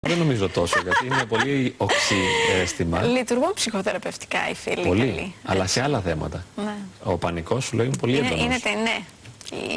Δεν νομίζω τόσο, γιατί είναι πολύ οξύ αίσθημα. Λειτουργούν ψυχοθεραπευτικά οι φίλοι. Πολύ, καλοί. αλλά σε άλλα θέματα. Ναι. Ο πανικός σου λέει είναι πολύ Είναι, έντονος. είναι, τε- ναι.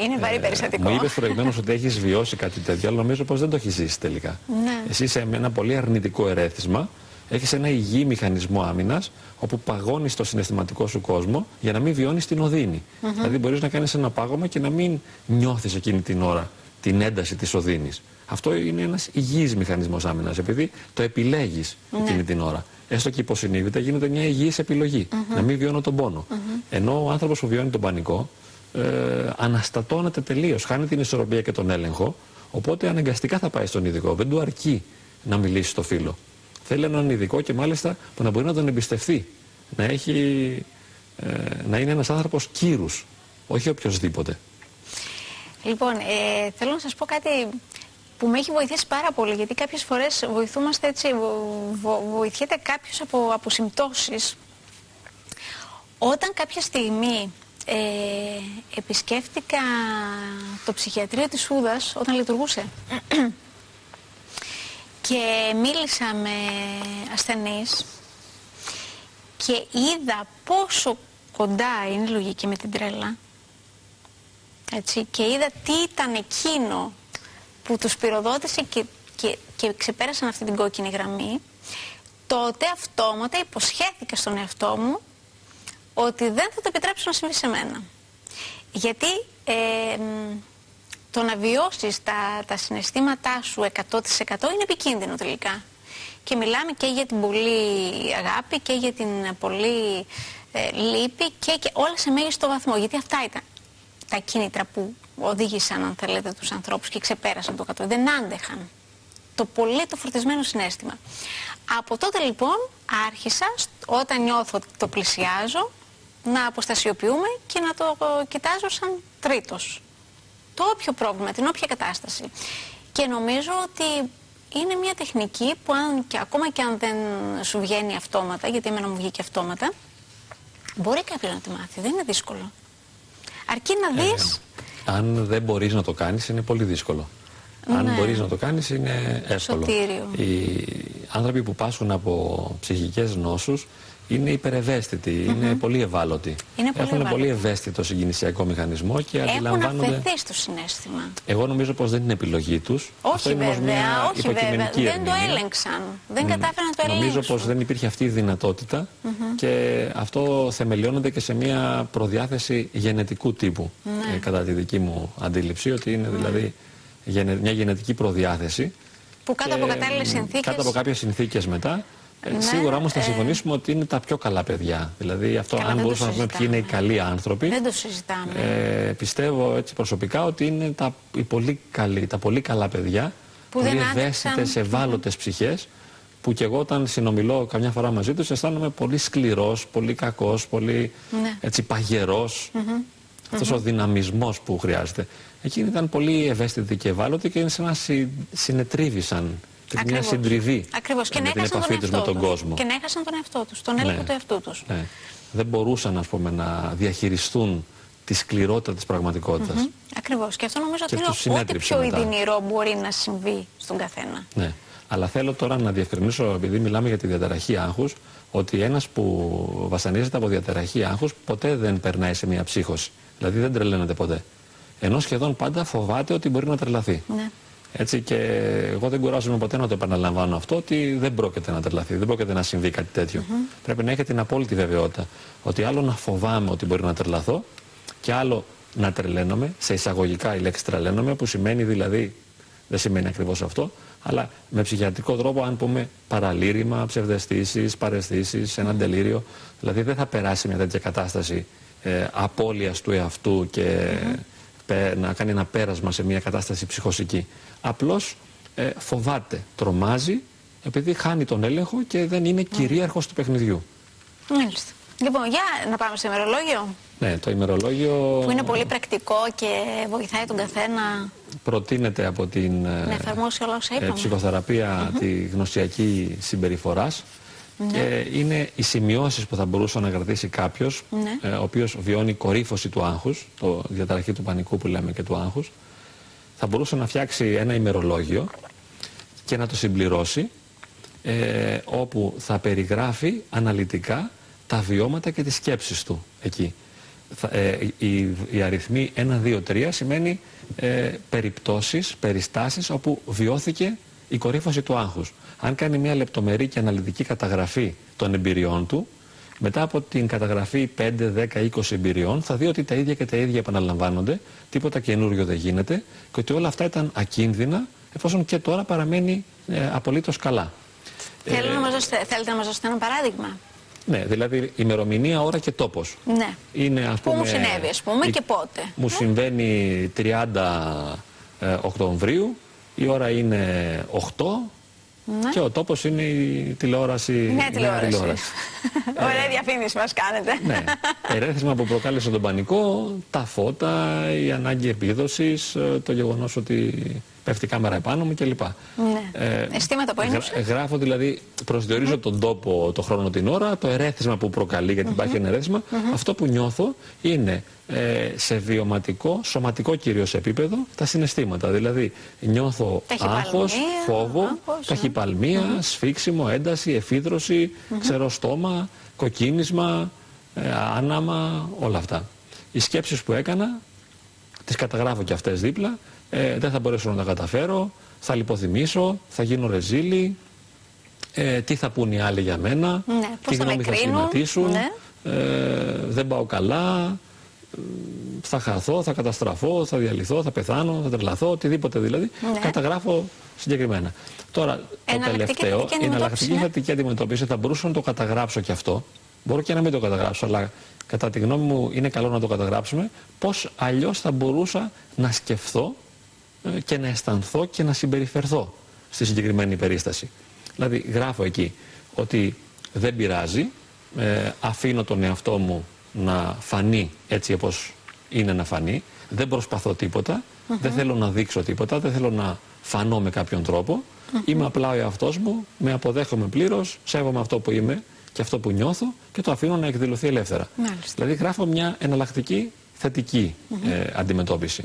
Είναι βαρύ περιστατικό. Ε, Μου είπες προηγουμένως ότι έχεις βιώσει κάτι τέτοιο, αλλά νομίζω πως δεν το έχεις ζήσει τελικά. Ναι. Εσύ είσαι με ένα πολύ αρνητικό ερέθισμα, έχεις ένα υγιή μηχανισμό άμυνας, όπου παγώνεις το συναισθηματικό σου κόσμο για να μην βιώνεις την οδύνη. Δηλαδή, μπορείς να κάνεις ένα πάγωμα και να μην νιώθεις εκείνη την ώρα την ένταση της οδύνης. Αυτό είναι ένας υγιής μηχανισμός άμυνας, επειδή το επιλέγεις εκείνη την ώρα. Έστω και υποσυνείδητα γίνεται μια υγιής επιλογή. Να μην βιώνω τον πόνο. Ενώ ο άνθρωπος που βιώνει τον πανικό, ε, αναστατώνεται τελείως, χάνει την ισορροπία και τον έλεγχο. Οπότε αναγκαστικά θα πάει στον ειδικό. Δεν του αρκεί να μιλήσει στο φίλο. Θέλει έναν ειδικό και μάλιστα που να μπορεί να τον εμπιστευτεί. Να, έχει, ε, να είναι ένας άνθρωπος κύρους, όχι οποιοδήποτε. Λοιπόν, ε, θέλω να σας πω κάτι που με έχει βοηθήσει πάρα πολύ, γιατί κάποιες φορές βοηθούμαστε έτσι, βο- βο- βοηθιέται κάποιος από, από συμπτώσεις. Όταν κάποια στιγμή ε, επισκέφτηκα το ψυχιατρίο της Σούδας, όταν λειτουργούσε, και μίλησα με ασθενείς και είδα πόσο κοντά είναι η λογική με την τρέλα, έτσι, και είδα τι ήταν εκείνο που τους πυροδότησε και, και, και ξεπέρασαν αυτή την κόκκινη γραμμή, τότε αυτόματα υποσχέθηκα στον εαυτό μου ότι δεν θα το επιτρέψω να συμβεί σε μένα. Γιατί ε, μ, το να βιώσεις τα, τα συναισθήματά σου 100% είναι επικίνδυνο τελικά. Και μιλάμε και για την πολύ αγάπη και για την πολύ ε, λύπη και, και όλα σε μέγιστο βαθμό. Γιατί αυτά ήταν τα κίνητρα που οδήγησαν, αν θέλετε, τους ανθρώπους και ξεπέρασαν το 100. Δεν άντεχαν το πολύ το φορτισμένο συνέστημα. Από τότε λοιπόν άρχισα, σ- όταν νιώθω ότι το πλησιάζω, να αποστασιοποιούμε και να το ε, κοιτάζω σαν τρίτος. Το όποιο πρόβλημα, την όποια κατάσταση. Και νομίζω ότι είναι μια τεχνική που αν, και ακόμα και αν δεν σου βγαίνει αυτόματα, γιατί εμένα μου βγήκε αυτόματα, μπορεί κάποιος να τη μάθει. Δεν είναι δύσκολο. Αρκεί να δεις Αν δεν μπορείς να το κάνεις είναι πολύ δύσκολο. Αν Ναι. μπορείς να το κάνεις είναι εύκολο. Σωτήριο. Οι άνθρωποι που πάσχουν από ψυχικές νόσους είναι υπερευαίσθητοι, είναι πολύ ευάλωτοι. Είναι πολύ Έχουν πολύ ευάλωτοι. ευαίσθητο συγκινησιακό μηχανισμό και έχουν αντιλαμβάνονται... αφαιθεί στο συνέστημα. Εγώ νομίζω πως δεν είναι επιλογή τους. Αυτό Όχι είναι όμως βέβαια, μια όχι βέβαια. υποκειμενική Δεν το ερμηνεία. έλεγξαν. Δεν κατάφεραν να το ελέγξουν. Νομίζω πως δεν υπήρχε αυτή η δυνατότητα και αυτό θεμελιώνεται και σε μια προδιάθεση γενετικού τύπου Ναι. ε, κατά τη δική μου αντίληψη ότι είναι δηλαδή γενε- μια γενετική προδιάθεση Που κάτω από και, κατάλληλες μ, συνθήκες- κάτω από κάποιες συνθήκες μετά ε, Ναι, σίγουρα όμως θα ε, συμφωνήσουμε ότι είναι τα πιο καλά παιδιά. Δηλαδή αυτό Καλά, αν δεν το μπορούσαμε να πούμε ποιοι είναι οι συζητάμε. καλοί άνθρωποι Δεν το συζητάμε. ε, πιστεύω έτσι προσωπικά ότι είναι τα, οι πολύ καλοί, τα πολύ καλά παιδιά, Που πολύ δεν άντεξαν. ευαίσθητες, ευάλωτες ψυχές, που και εγώ όταν συνομιλώ καμιά φορά μαζί τους αισθάνομαι πολύ σκληρός, πολύ κακός, πολύ Ναι. έτσι παγερός. Αυτός ο δυναμισμός που χρειάζεται. Εκείνοι ήταν πολύ ευαίσθητοι και ευάλωτοι και είναι σαν να συ, συνετρίβησαν και μια Ακριβώς. συντριβή Ακριβώς. Και ε, να με την έχασαν επαφή τον τους με εαυτό τον τους. κόσμο. Και να έχασαν τον εαυτό τους, τον έλεγχο Ναι. του εαυτού τους. Ναι. Δεν μπορούσαν ας πούμε, να διαχειριστούν τη σκληρότητα της πραγματικότητας. Ακριβώς. Και αυτό νομίζω Και ότι αυτούς είναι ό,τι συνέτριψε πιο μετά. ειδηνηρό μπορεί να συμβεί στον καθένα. Ναι. Αλλά θέλω τώρα να διευκρινίσω, επειδή μιλάμε για τη διαταραχή άγχους, ότι ένας που βασανίζεται από διαταραχή άγχους ποτέ δεν περνάει σε μια ψύχωση. Δηλαδή δεν τρελαίνεται ποτέ. Ενώ σχεδόν πάντα φοβάται ότι μπορεί να τρελαθεί. Ναι. Έτσι και εγώ δεν κουράζομαι ποτέ να το επαναλαμβάνω αυτό ότι δεν πρόκειται να τρελαθεί, δεν πρόκειται να συμβεί κάτι τέτοιο. Πρέπει να έχετε την απόλυτη βεβαιότητα ότι άλλο να φοβάμαι ότι μπορεί να τρελαθώ και άλλο να τρελαίνομαι, σε εισαγωγικά η λέξη τρελαίνομαι, που σημαίνει δηλαδή, δεν σημαίνει ακριβώς αυτό, αλλά με ψυχιατρικό τρόπο αν πούμε παραλήρημα, ψευδεστήσεις, παρεστήσεις, ένα τελείριο, δηλαδή δεν θα περάσει μια τέτοια κατάσταση ε, απώλειας του εαυτού και πε- να κάνει ένα πέρασμα σε μια κατάσταση ψυχοσική. Απλώς ε, φοβάται, τρομάζει, επειδή χάνει τον έλεγχο και δεν είναι κυρίαρχος του παιχνιδιού. Μάλιστα. Λοιπόν, για να πάμε στο ημερολόγιο, Ναι, το ημερολόγιο που είναι πολύ πρακτικό και βοηθάει τον καθένα προτείνεται από την ε, να εφαρμόσει όλα όσα ε, είπαμε. ψυχοθεραπεία τη γνωσιακή συμπεριφοράς και είναι οι σημειώσεις που θα μπορούσε να κρατήσει κάποιος Ναι. ε, ο οποίος βιώνει κορύφωση του άγχους, το διαταραχή του πανικού που λέμε και του άγχους θα μπορούσε να φτιάξει ένα ημερολόγιο και να το συμπληρώσει ε, όπου θα περιγράφει αναλυτικά τα βιώματα και τις σκέψεις του εκεί. Θα, ε, η, η αριθμή 1, 2, 3 σημαίνει ε, περιπτώσεις, περιστάσεις όπου βιώθηκε η κορύφωση του άγχους. Αν κάνει μια λεπτομερή και αναλυτική καταγραφή των εμπειριών του, μετά από την καταγραφή 5, 10, 20 εμπειριών, θα δει ότι τα ίδια και τα ίδια επαναλαμβάνονται, τίποτα καινούριο δεν γίνεται και ότι όλα αυτά ήταν ακίνδυνα, εφόσον και τώρα παραμένει ε, απολύτως καλά. Θέλω ε, να μας δώσετε, θέλετε να μας δώσετε ένα παράδειγμα; Ναι, δηλαδή ημερομηνία, ώρα και τόπος. Ναι. Είναι, ας πούμε, Πού μου συνέβη, ας πούμε, και πότε. Μου ναι. συμβαίνει 30 ε, Οκτωβρίου, η ώρα είναι 8 ναι. και ο τόπος είναι η τηλεόραση. Ναι, τηλεόραση. τηλεόραση. Ωραία διαφήμιση μας κάνετε. ναι. Ερέθισμα που προκάλεσε τον πανικό, τα φώτα, η ανάγκη επίδοσης, ε, το γεγονός ότι πέφτει η κάμερα επάνω μου κλπ. Ναι. Ε, Αισθήματα που γρα, Γράφω δηλαδή, προσδιορίζω τον τόπο, το χρόνο, την ώρα, το ερέθισμα που προκαλεί, γιατί υπάρχει ένα ερέθισμα. Αυτό που νιώθω είναι ε, σε βιωματικό, σωματικό κυρίως επίπεδο, τα συναισθήματα. Δηλαδή νιώθω άγχος, φόβο, άγχος, ταχυπαλμία, σφίξιμο, ένταση, εφίδρωση, ξερό στόμα, κοκκίνισμα, ε, άναμα, όλα αυτά. Οι σκέψεις που έκανα, τις καταγράφω και αυτές δίπλα ε, δεν θα μπορέσω να τα καταφέρω, θα λιποθυμήσω, θα γίνω ρεζίλη, ε, τι θα πούν οι άλλοι για μένα, ναι, τι γνώμη θα σχηματίσουν, ναι. ε, δεν πάω καλά, θα χαθώ, θα καταστραφώ, θα διαλυθώ, θα πεθάνω, θα τρελαθώ, οτιδήποτε δηλαδή. Ναι. Καταγράφω συγκεκριμένα. Τώρα, το τελευταίο, η εναλλακτική θετική αντιμετώπιση θα μπορούσα να το καταγράψω και αυτό. Μπορώ και να μην το καταγράψω, αλλά κατά τη γνώμη μου είναι καλό να το καταγράψουμε. Πώς αλλιώς θα μπορούσα να σκεφτώ ε, και να αισθανθώ και να συμπεριφερθώ στη συγκεκριμένη περίσταση. Δηλαδή γράφω εκεί ότι δεν πειράζει, ε, αφήνω τον εαυτό μου να φανεί έτσι όπως είναι να φανεί, δεν προσπαθώ τίποτα, δεν θέλω να δείξω τίποτα, δεν θέλω να φανώ με κάποιον τρόπο, είμαι απλά ο εαυτός μου, με αποδέχομαι πλήρως, σέβομαι αυτό που είμαι και αυτό που νιώθω και το αφήνω να εκδηλωθεί ελεύθερα. Δηλαδή γράφω μια εναλλακτική θετική ε, αντιμετώπιση.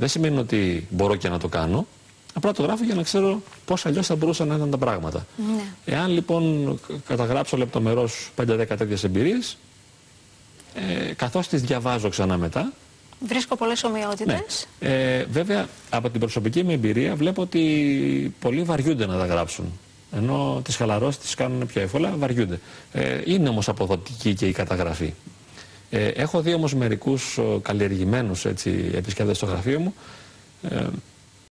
Δεν σημαίνει ότι μπορώ και να το κάνω. Απλά το γράφω για να ξέρω πώς αλλιώς θα μπορούσαν να ήταν τα πράγματα. Ναι. Εάν λοιπόν καταγράψω λεπτομερώς 5-10 τέτοιες εμπειρίες, ε, καθώς τις διαβάζω ξανά μετά. Βρίσκω πολλές ομοιότητες. Ναι. Ε, βέβαια, από την προσωπική μου εμπειρία βλέπω ότι πολλοί βαριούνται να τα γράψουν. Ενώ τις χαλαρώσεις τις κάνουν πιο εύκολα, βαριούνται. Ε, είναι όμως αποδοτική και η καταγραφή. Ε, έχω δει όμως μερικούς καλλιεργημένους επισκέπτες στο γραφείο μου. Ε,